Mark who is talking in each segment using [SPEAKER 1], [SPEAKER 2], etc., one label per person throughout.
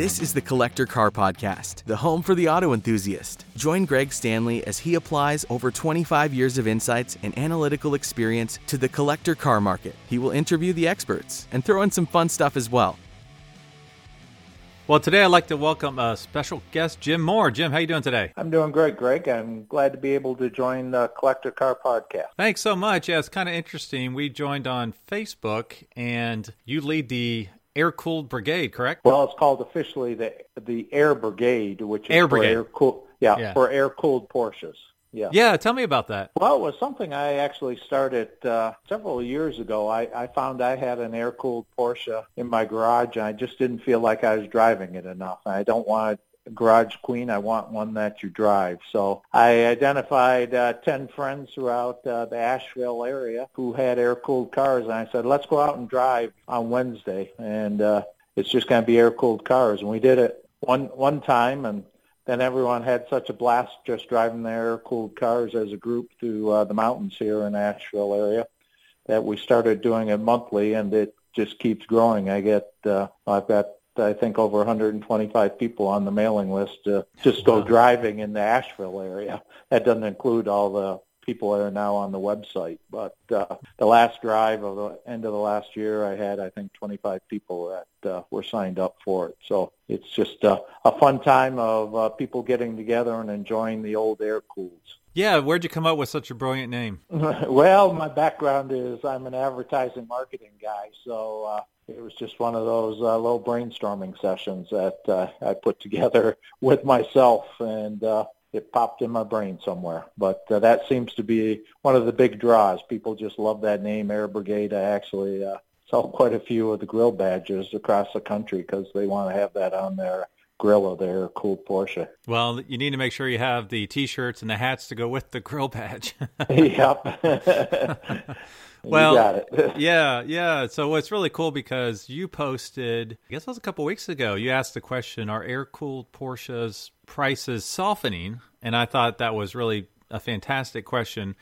[SPEAKER 1] This is the Collector Car Podcast, the home for the auto enthusiast. Join Greg Stanley as he applies over 25 years of insights and analytical experience to the collector car market. He will interview the experts and throw in some fun stuff as well.
[SPEAKER 2] Well, today I'd like to welcome a special guest, Jim Moore. Jim, how are you doing today?
[SPEAKER 3] I'm doing great, Greg. I'm glad to be able to join the Collector Car Podcast.
[SPEAKER 2] Thanks so much. Yeah, it's kind of interesting. We joined on Facebook, and you lead the Air Cooled Brigade, correct?
[SPEAKER 3] Well, it's called officially the the Air Brigade, which is
[SPEAKER 2] Air Brigade.
[SPEAKER 3] air cool. Yeah,
[SPEAKER 2] Yeah.
[SPEAKER 3] for air cooled Porsches. Yeah.
[SPEAKER 2] Yeah, tell me about that.
[SPEAKER 3] Well, it was something I actually started uh, several years ago. I, I found I had an air-cooled Porsche in my garage, and I just didn't feel like I was driving it enough. I don't want a garage queen. I want one that you drive. So I identified uh, 10 friends throughout uh, the Asheville area who had air-cooled cars, and I said, let's go out and drive on Wednesday, and uh, it's just going to be air-cooled cars. And we did it one one time, and then everyone had such a blast just driving their air-cooled cars as a group through uh, the mountains here in Asheville area that we started doing it monthly, and it just keeps growing. I get, uh, I've got, I think, over 125 people on the mailing list to just go
[SPEAKER 2] Wow.
[SPEAKER 3] driving in the Asheville area. That doesn't include all the people that are now on the website. But uh, the last drive of the end of the last year, I had, I think, 25 people that uh, were signed up for it. So it's just uh, a fun time of uh, people getting together and enjoying the old air cools.
[SPEAKER 2] Yeah, where'd you come up with such a brilliant name?
[SPEAKER 3] well, my background is I'm an advertising marketing guy, so uh, it was just one of those uh, little brainstorming sessions that uh, I put together with myself, and uh, it popped in my brain somewhere. But uh, that seems to be one of the big draws. People just love that name, Air Brigade. I actually uh, sell quite a few of the grill badges across the country because they want to have that on their grill of their cool Porsche.
[SPEAKER 2] Well, you need to make sure you have the T-shirts and the hats to go with the grill badge.
[SPEAKER 3] yep.
[SPEAKER 2] Well,
[SPEAKER 3] you got it.
[SPEAKER 2] yeah, yeah. So it's really cool because you posted, I guess it was a couple weeks ago, you asked the question, are air cooled Porsches prices softening? And I thought that was really a fantastic question.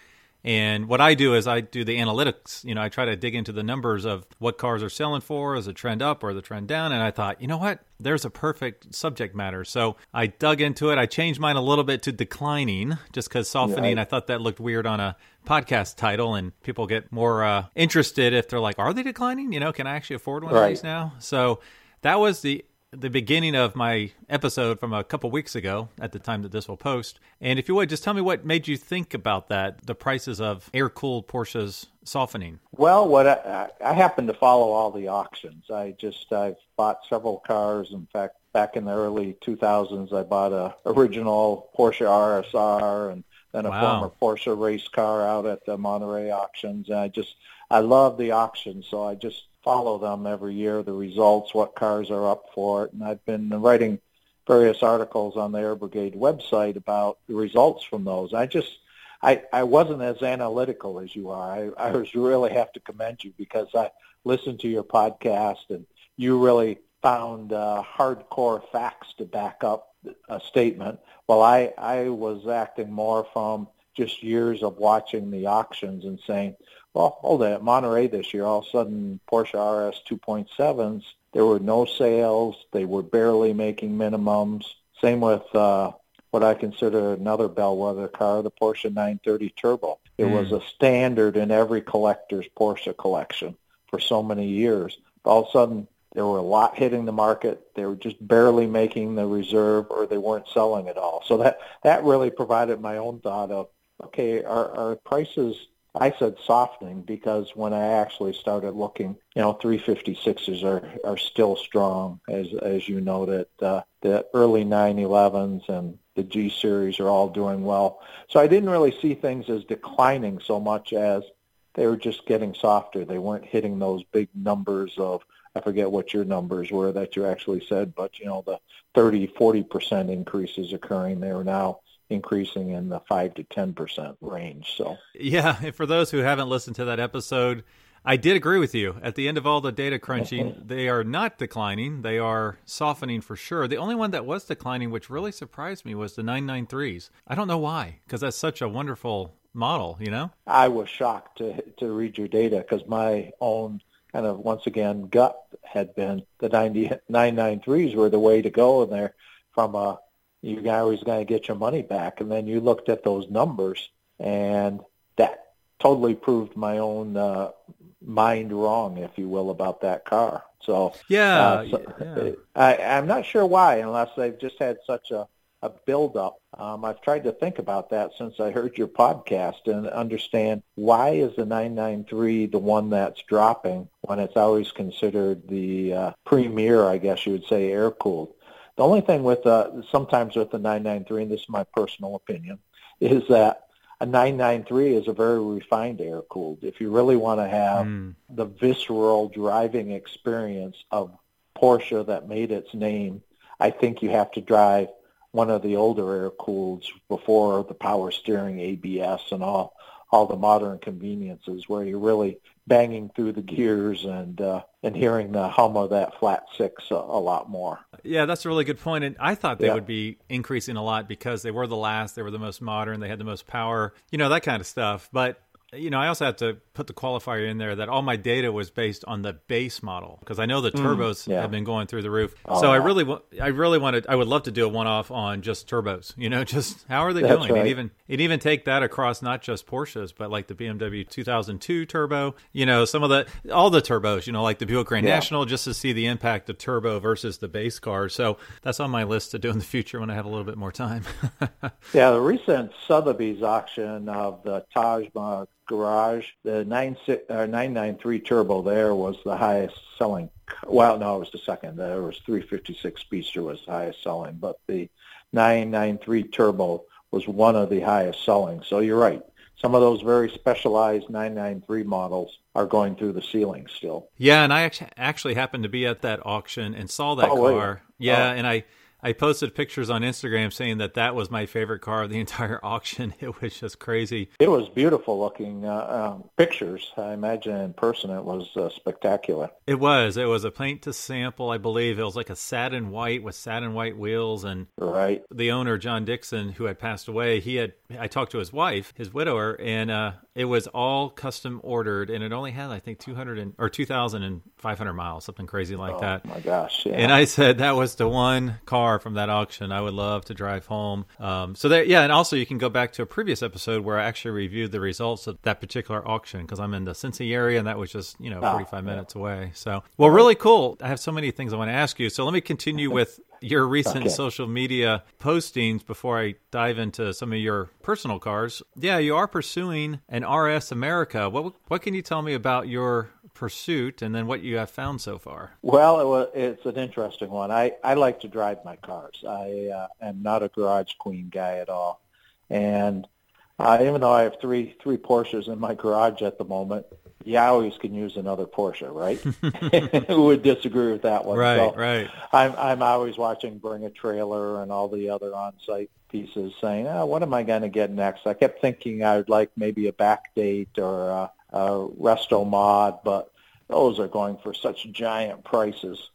[SPEAKER 2] And what I do is I do the analytics. You know, I try to dig into the numbers of what cars are selling for, is the trend up or the trend down. And I thought, you know what? There's a perfect subject matter. So I dug into it. I changed mine a little bit to declining just because softening,
[SPEAKER 3] Right.
[SPEAKER 2] I thought that looked weird on a podcast title and people get more uh, interested if they're like, are they declining? You know, can I actually afford one of these now? So that was the the beginning of my episode from a couple weeks ago at the time that this will post. And if you would just tell me what made you think about that, the prices of air cooled Porsches softening.
[SPEAKER 3] Well, what I, I I happen to follow all the auctions. I just I've bought several cars. In fact, back in the early 2000s, I bought a original Porsche RSR and then a
[SPEAKER 2] Wow.
[SPEAKER 3] former Porsche race car out at the Monterey auctions. And I just I love the auctions, so I just follow them every year. The results, what cars are up for it, and I've been writing various articles on the Air Brigade website about the results from those. I just I, I wasn't as analytical as you are. I, I was really have to commend you because I listened to your podcast and you really found uh, hardcore facts to back up a statement. While I, I was acting more from just years of watching the auctions and saying, well, hold it, at Monterey this year, all of a sudden Porsche RS 2.7s, there were no sales. They were barely making minimums. Same with uh, what I consider another bellwether car, the Porsche 930 Turbo. It
[SPEAKER 2] Mm.
[SPEAKER 3] was a standard in every collector's Porsche collection for so many years. All of a sudden, there were a lot hitting the market. They were just barely making the reserve, or they weren't selling at all. So that that really provided my own thought of, okay, are, are prices? I said softening because when I actually started looking, you know, 356s are are still strong, as as you noted. Uh, the early 911s and the G series are all doing well. So I didn't really see things as declining so much as they were just getting softer. They weren't hitting those big numbers of I forget what your numbers were that you actually said, but you know the 30, 40 percent increases occurring. They are now increasing in the five to ten percent range. So
[SPEAKER 2] Yeah, and for those who haven't listened to that episode, I did agree with you. At the end of all the data crunching, mm-hmm. they are not declining. They are softening for sure. The only one that was declining, which really surprised me, was the 993s. I don't know why, because that's such a wonderful model, you know?
[SPEAKER 3] I was shocked to to read your data because my own kind of once again gut had been the 90, 993s were the way to go, and they're from a you always going to get your money back. And then you looked at those numbers, and that totally proved my own uh, mind wrong, if you will, about that car. So
[SPEAKER 2] yeah, uh, so,
[SPEAKER 3] yeah. I, I'm not sure why, unless they've just had such a a buildup. Um, I've tried to think about that since I heard your podcast and understand why is the 993 the one that's dropping when it's always considered the uh, premier, I guess you would say, air cooled. The only thing with uh, sometimes with the 993, and this is my personal opinion, is that a 993 is a very refined air cooled. If you really want to have mm. the visceral driving experience of Porsche that made its name, I think you have to drive one of the older air cooleds before the power steering ABS and all all the modern conveniences where you're really banging through the gears and uh, and hearing the hum of that flat six a, a, lot more.
[SPEAKER 2] Yeah, that's a really good point. And I thought they yeah. would be increasing a lot because they were the last, they were the most modern, they had the most power, you know, that kind of stuff. But you know, I also have to put the qualifier in there that all my data was based on the base model because I know the mm, turbos mm, yeah. have been going through the roof. Oh, so I really, I really wanted, I would love to do a one-off on just turbos. You know, just how are they doing? Right. And even, and even take that across not just Porsches, but like the BMW 2002 turbo. You know, some of the, all the turbos. You know, like the Buick Grand yeah. National, just to see the impact of turbo versus the base car. So that's on my list to do in the future when I have a little bit more time.
[SPEAKER 3] yeah, the recent Sotheby's auction of the Taj Ma Garaj. The 993 uh, turbo there was the highest selling. Well, no, it was the second. There was 356 Speedster was the highest selling, but the 993 turbo was one of the highest selling. So you're right. Some of those very specialized 993 models are going through the ceiling still.
[SPEAKER 2] Yeah, and I actually happened to be at that auction and saw that oh, car. Yeah, oh. and I I posted pictures on Instagram saying that that was my favorite car of the entire auction. It was just crazy.
[SPEAKER 3] It was beautiful looking uh, um, pictures. I imagine in person it was uh, spectacular.
[SPEAKER 2] It was. It was a paint to sample, I believe. It was like a satin white with satin white wheels, and
[SPEAKER 3] right.
[SPEAKER 2] The owner John Dixon, who had passed away, he had. I talked to his wife, his widower, and uh, it was all custom ordered, and it only had I think two hundred and or two thousand and five hundred miles, something crazy like that.
[SPEAKER 3] oh,
[SPEAKER 2] that.
[SPEAKER 3] My gosh! Yeah.
[SPEAKER 2] And I said that was the one car car from that auction. I would love to drive home. Um, so there, yeah, and also you can go back to a previous episode where I actually reviewed the results of that particular auction because I'm in the Cincy area and that was just you know 45 oh, minutes yeah. away. So well, really cool. I have so many things I want to ask you. So let me continue with your recent okay. social media postings before I dive into some of your personal cars. Yeah, you are pursuing an RS America. What what can you tell me about your pursuit and then what you have found so far?
[SPEAKER 3] Well, it was, it's an interesting one. I, I like to drive my cars. I uh, am not a garage queen guy at all. And uh, even though I have three three Porsches in my garage at the moment, you always can use another Porsche, right? Who would disagree with that one?
[SPEAKER 2] Right, so right.
[SPEAKER 3] I'm I'm always watching Bring a Trailer and all the other on-site pieces, saying, oh, "What am I going to get next?" I kept thinking I would like maybe a back date or a, a resto mod, but those are going for such giant prices.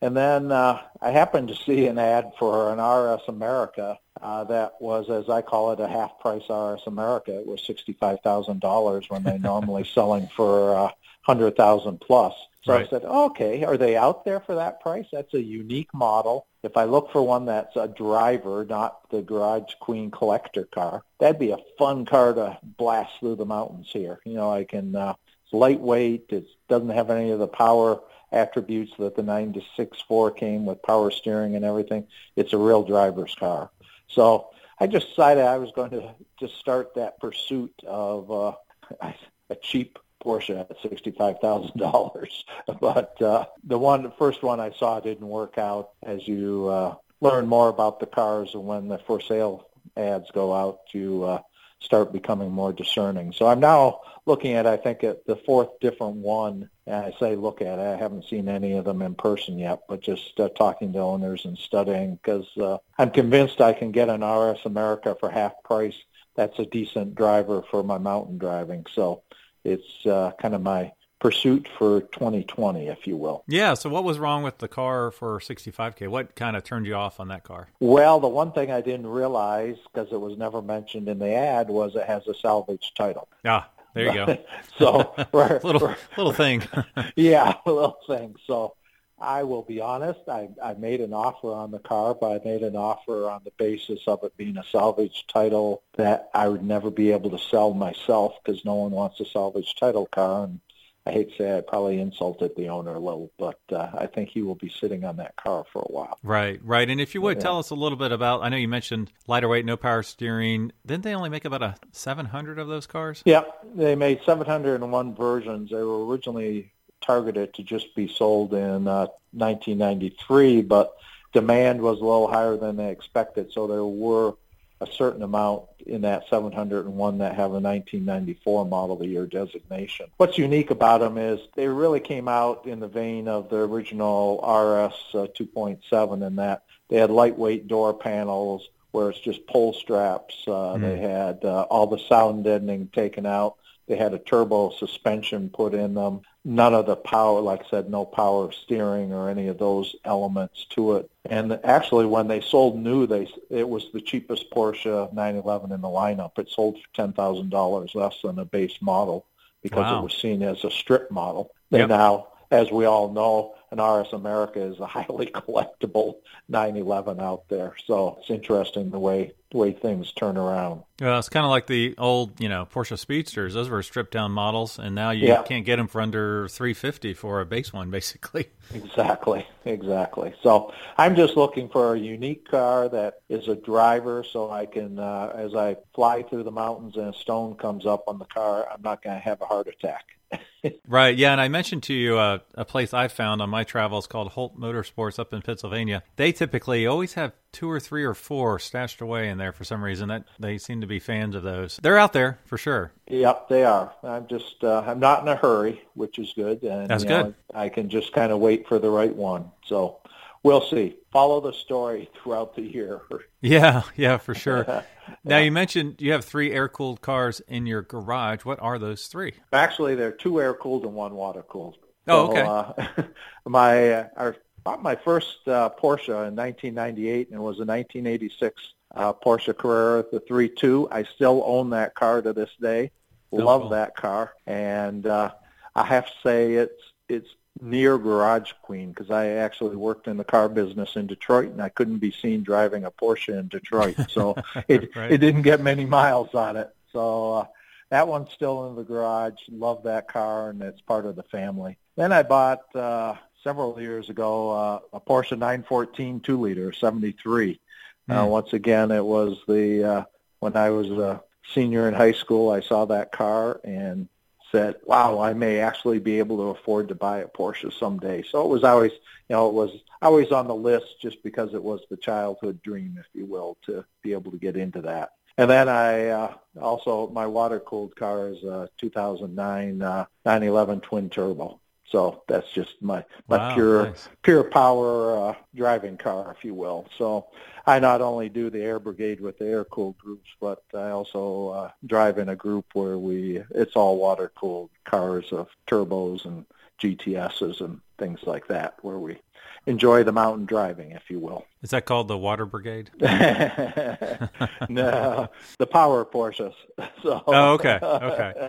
[SPEAKER 3] And then uh, I happened to see an ad for an RS America uh, that was, as I call it, a half price RS America. It was sixty-five thousand dollars when they're normally selling for uh, hundred thousand plus. So right. I said, okay, are they out there for that price? That's a unique model. If I look for one that's a driver, not the garage queen collector car, that'd be a fun car to blast through the mountains here. You know, I can. Uh, it's lightweight. It doesn't have any of the power attributes that the 964 came with power steering and everything. It's a real driver's car. So I just decided I was going to just start that pursuit of uh, a cheap Porsche at sixty-five thousand dollars. But uh, the one, the first one I saw didn't work out. As you uh, learn more about the cars and when the for sale ads go out, you uh, start becoming more discerning. So I'm now looking at, I think, at the fourth different one. And I say look at it. I haven't seen any of them in person yet, but just uh, talking to owners and studying because uh, I'm convinced I can get an RS America for half price. That's a decent driver for my mountain driving. So it's uh, kind of my pursuit for 2020, if you will.
[SPEAKER 2] Yeah. So, what was wrong with the car for 65k? What kind of turned you off on that car?
[SPEAKER 3] Well, the one thing I didn't realize because it was never mentioned in the ad was it has a salvage title.
[SPEAKER 2] Yeah. there you go.
[SPEAKER 3] so
[SPEAKER 2] little little thing.
[SPEAKER 3] yeah, little thing. So I will be honest. I, I made an offer on the car, but I made an offer on the basis of it being a salvage title that I would never be able to sell myself because no one wants a salvage title car. And I hate to say I probably insulted the owner a little, but uh, I think he will be sitting on that car for a while.
[SPEAKER 2] Right, right. And if you would
[SPEAKER 3] Yeah.
[SPEAKER 2] tell us a little bit about, I know you mentioned lighter weight, no power steering. Didn't they only make about a 700 of those cars?
[SPEAKER 3] Yep, they made 701 versions. They were originally targeted to just be sold in uh, 1993, but demand was a little higher than they expected, so there were a certain amount in that 701 that have a 1994 model of year designation. What's unique about them is they really came out in the vein of the original RS uh, 2.7 in that they had lightweight door panels where it's just pull straps. Uh, They had uh, all the sound deadening taken out. They had a turbo suspension put in them. None of the power, like I said, no power steering or any of those elements to it. And actually, when they sold new, they it was the cheapest Porsche 911 in the lineup. It sold for ten thousand dollars less than a base model because
[SPEAKER 2] Wow.
[SPEAKER 3] it was seen as a strip model. They
[SPEAKER 2] Yep.
[SPEAKER 3] now, as we all know, an RS America is a highly collectible 911 out there. So it's interesting the way the way things turn around.
[SPEAKER 2] Well, it's kind of like the old, you know, Porsche Speedsters. Those were stripped down models, and now you
[SPEAKER 3] Yeah.
[SPEAKER 2] can't get them for under 350 for a base one, basically.
[SPEAKER 3] Exactly, exactly. So I'm just looking for a unique car that is a driver, so I can, uh, as I fly through the mountains and a stone comes up on the car, I'm not going to have a heart attack.
[SPEAKER 2] Right. Yeah. And I mentioned to you uh, a place I found on my travels called Holt Motorsports up in Pennsylvania. They typically always have two or three or four stashed away in there for some reason. That they seem to be fans of those. They're out there for sure.
[SPEAKER 3] Yep, they are. I'm just, uh, I'm not in a hurry, which is good, and
[SPEAKER 2] That's
[SPEAKER 3] you know,
[SPEAKER 2] good.
[SPEAKER 3] I can just kind of wait for the right one. So we'll see. Follow the story throughout the year.
[SPEAKER 2] Yeah. Yeah. For sure. Now you mentioned you have three air cooled cars in your garage. What are those three?
[SPEAKER 3] Actually, they're two air cooled and one water cooled.
[SPEAKER 2] Oh, okay.
[SPEAKER 3] Uh, my uh, our, bought my first uh, Porsche in 1998, and it was a 1986 uh, Porsche Carrera, the 3.2. I still own that car to this day.
[SPEAKER 2] Oh,
[SPEAKER 3] Love
[SPEAKER 2] cool.
[SPEAKER 3] that car, and uh, I have to say it's it's near Garage Queen because I actually worked in the car business in Detroit, and I couldn't be seen driving a Porsche in Detroit, so it
[SPEAKER 2] Right.
[SPEAKER 3] it didn't get many miles on it. So. Uh, that one's still in the garage. Love that car, and it's part of the family. Then I bought uh, several years ago uh, a Porsche 914 two-liter 73. Uh,
[SPEAKER 2] Hmm.
[SPEAKER 3] once again, it was the uh, when I was a senior in high school. I saw that car and said, "Wow, I may actually be able to afford to buy a Porsche someday." So it was always, you know, it was always on the list just because it was the childhood dream, if you will, to be able to get into that. And then I uh, also my water cooled car is a 2009 uh, 911 twin turbo. So that's just my my
[SPEAKER 2] Wow,
[SPEAKER 3] pure
[SPEAKER 2] nice.
[SPEAKER 3] pure power uh, driving car, if you will. So I not only do the air brigade with the air cooled groups, but I also uh, drive in a group where we it's all water cooled cars of turbos and GTSs and things like that, where we enjoy the mountain driving, if you will.
[SPEAKER 2] Is that called the Water Brigade?
[SPEAKER 3] no, the power Porsches. So,
[SPEAKER 2] Oh, okay, okay.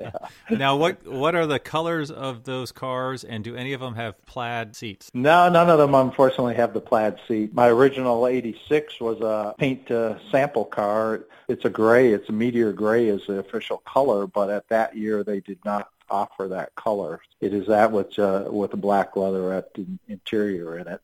[SPEAKER 2] now, what what are the colors of those cars, and do any of them have plaid seats?
[SPEAKER 3] No, none of them unfortunately have the plaid seat. My original 86 was a paint to sample car. It's a gray. It's a meteor gray is the official color, but at that year they did not offer that color. It is that with uh, with a black leatherette in- interior in it.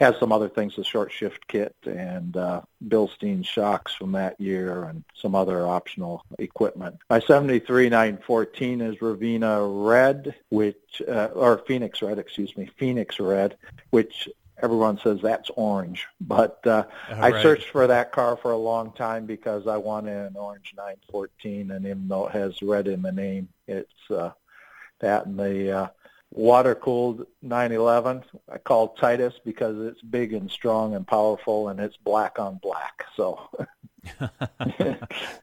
[SPEAKER 3] Has some other things, the short shift kit and uh, Bilstein shocks from that year and some other optional equipment. My 73 914 is Ravina Red, which, uh, or Phoenix Red, excuse me, Phoenix Red, which everyone says that's orange. But uh,
[SPEAKER 2] Oh,
[SPEAKER 3] I searched for that car for a long time because I wanted an orange 914, and even though it has red in the name, it's uh, that and the uh, water-cooled 911. I call Titus because it's big and strong and powerful, and it's black on black. So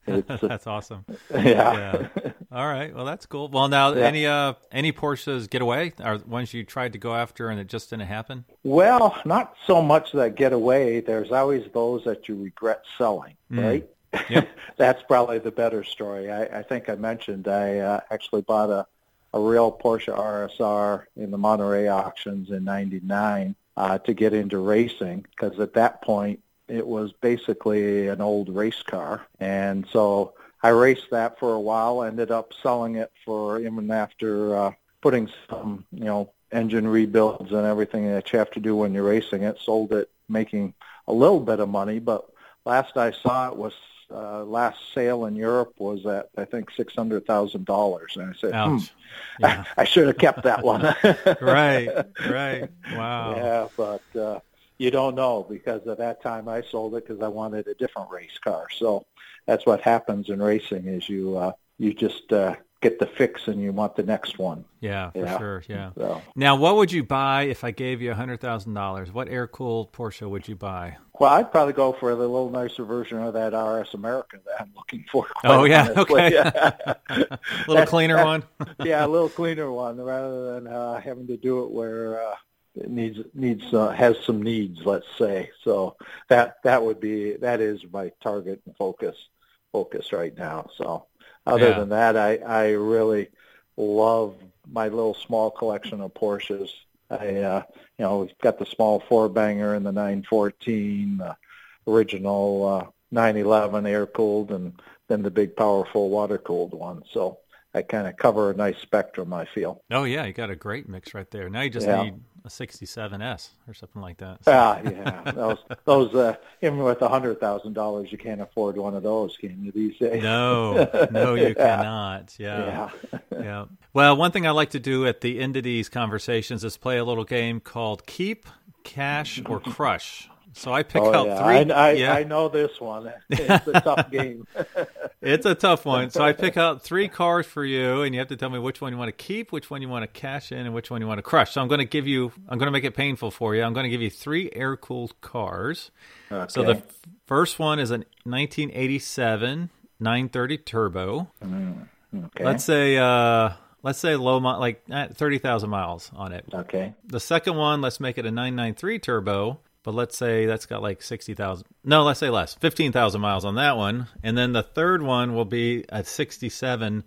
[SPEAKER 2] That's awesome.
[SPEAKER 3] yeah.
[SPEAKER 2] All right. Well, that's cool. Well, now
[SPEAKER 3] Yeah.
[SPEAKER 2] any uh any Porsches get away? Are ones you tried to go after and it just didn't happen?
[SPEAKER 3] Well, not so much that get away. There's always those that you regret selling,
[SPEAKER 2] Mm.
[SPEAKER 3] right?
[SPEAKER 2] Yep.
[SPEAKER 3] that's probably the better story. I, I think I mentioned I uh, actually bought a, a real Porsche RSR in the Monterey auctions in '99 uh, to get into racing because at that point it was basically an old race car, and so I raced that for a while. Ended up selling it for even after uh, putting some, you know, engine rebuilds and everything that you have to do when you're racing it. Sold it, making a little bit of money, but last I saw it was uh, last sale in Europe was at I think six hundred thousand dollars, and I said, hmm,
[SPEAKER 2] Yeah.
[SPEAKER 3] I, I should have kept that one.
[SPEAKER 2] right, right. Wow.
[SPEAKER 3] Yeah, but uh, you don't know because at that time I sold it because I wanted a different race car. So that's what happens in racing is you uh, you just uh, get the fix and you want the next one.
[SPEAKER 2] Yeah, for
[SPEAKER 3] Yeah.
[SPEAKER 2] sure. Yeah.
[SPEAKER 3] So,
[SPEAKER 2] Now, what would you buy if I gave you hundred thousand dollars? What air cooled Porsche would you buy?
[SPEAKER 3] well, I'd probably go for the little nicer version of that RS America that I'm looking for.
[SPEAKER 2] Oh, yeah,
[SPEAKER 3] honestly.
[SPEAKER 2] okay. A little cleaner one.
[SPEAKER 3] yeah, a little cleaner one rather than uh, having to do it where uh, it needs needs uh, has some needs, let's say. So that that would be that is my target and focus focus right now. So other
[SPEAKER 2] Yeah.
[SPEAKER 3] than that, I I really love my little small collection of Porsches. I uh, you know we've got the small four banger and the 914, the original uh, 911 air cooled, and then the big powerful water cooled one. So I kind of cover a nice spectrum. I feel.
[SPEAKER 2] Oh yeah, you got a great mix right there. Now you just
[SPEAKER 3] Yeah.
[SPEAKER 2] need a '67s or something like that.
[SPEAKER 3] Ah, yeah. Those, those, uh, even with a hundred thousand dollars, you can't afford one of those, can you? These days.
[SPEAKER 2] No, no, you
[SPEAKER 3] Yeah.
[SPEAKER 2] cannot. Yeah.
[SPEAKER 3] Yeah.
[SPEAKER 2] yeah. Well, one thing I like to do at the end of these conversations is play a little game called Keep, Cash, or Crush. So I pick
[SPEAKER 3] oh,
[SPEAKER 2] out
[SPEAKER 3] yeah.
[SPEAKER 2] three.
[SPEAKER 3] I, I,
[SPEAKER 2] yeah,
[SPEAKER 3] I know this one. It's a tough game.
[SPEAKER 2] it's a tough one. So I pick out three cars for you, and you have to tell me which one you want to keep, which one you want to cash in, and which one you want to crush. So I'm going to give you. I'm going to make it painful for you. I'm going to give you three air cooled cars. Okay. So the first one is a 1987 930 turbo.
[SPEAKER 3] Okay.
[SPEAKER 2] Let's say uh let's say low like eh, 30,000 miles on it.
[SPEAKER 3] Okay.
[SPEAKER 2] The second one, let's make it a 993 turbo, but let's say that's got like 60,000. No, let's say less. 15,000 miles on that one. And then the third one will be a 67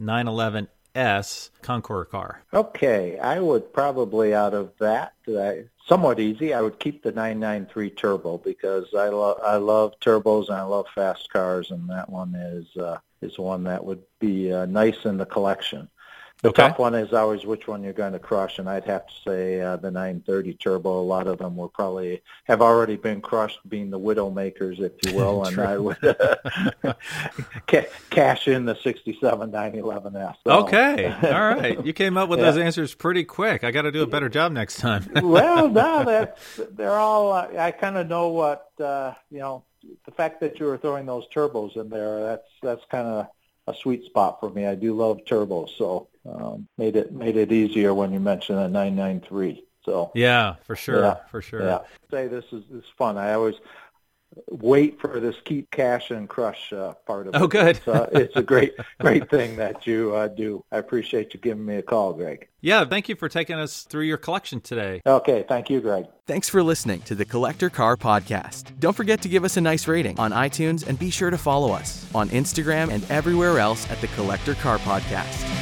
[SPEAKER 2] 911S Concours car.
[SPEAKER 3] Okay. I would probably out of that, uh, somewhat easy. I would keep the 993 turbo because I love I love turbos and I love fast cars, and that one is uh, is one that would be uh, nice in the collection. The
[SPEAKER 2] Okay.
[SPEAKER 3] tough one is always which one you're going to crush, and I'd have to say uh, the 930 turbo. A lot of them will probably have already been crushed, being the widow makers, if you will, and I would ca- cash in the 67 911S. So,
[SPEAKER 2] Okay. All right. You came up with
[SPEAKER 3] Yeah.
[SPEAKER 2] those answers pretty quick. I got to do a better job next time.
[SPEAKER 3] well, no, that's they're all. Uh, I kind of know what uh, you know. The fact that you were throwing those turbos in there, that's that's kind of a sweet spot for me. I do love turbos, so um, made it made it easier when you mentioned a 993. So
[SPEAKER 2] yeah, for sure.
[SPEAKER 3] Yeah.
[SPEAKER 2] For sure.
[SPEAKER 3] yeah, say this is this is fun. I always wait for this keep cash and crush uh, part of it.
[SPEAKER 2] Oh, good.
[SPEAKER 3] It's, uh, it's a great great thing that you uh, do. I appreciate you giving me a call, Greg.
[SPEAKER 2] Yeah, thank you for taking us through your collection today.
[SPEAKER 3] Okay, thank you, Greg.
[SPEAKER 1] Thanks for listening to the Collector Car Podcast. Don't forget to give us a nice rating on iTunes and be sure to follow us on Instagram and everywhere else at the Collector Car Podcast.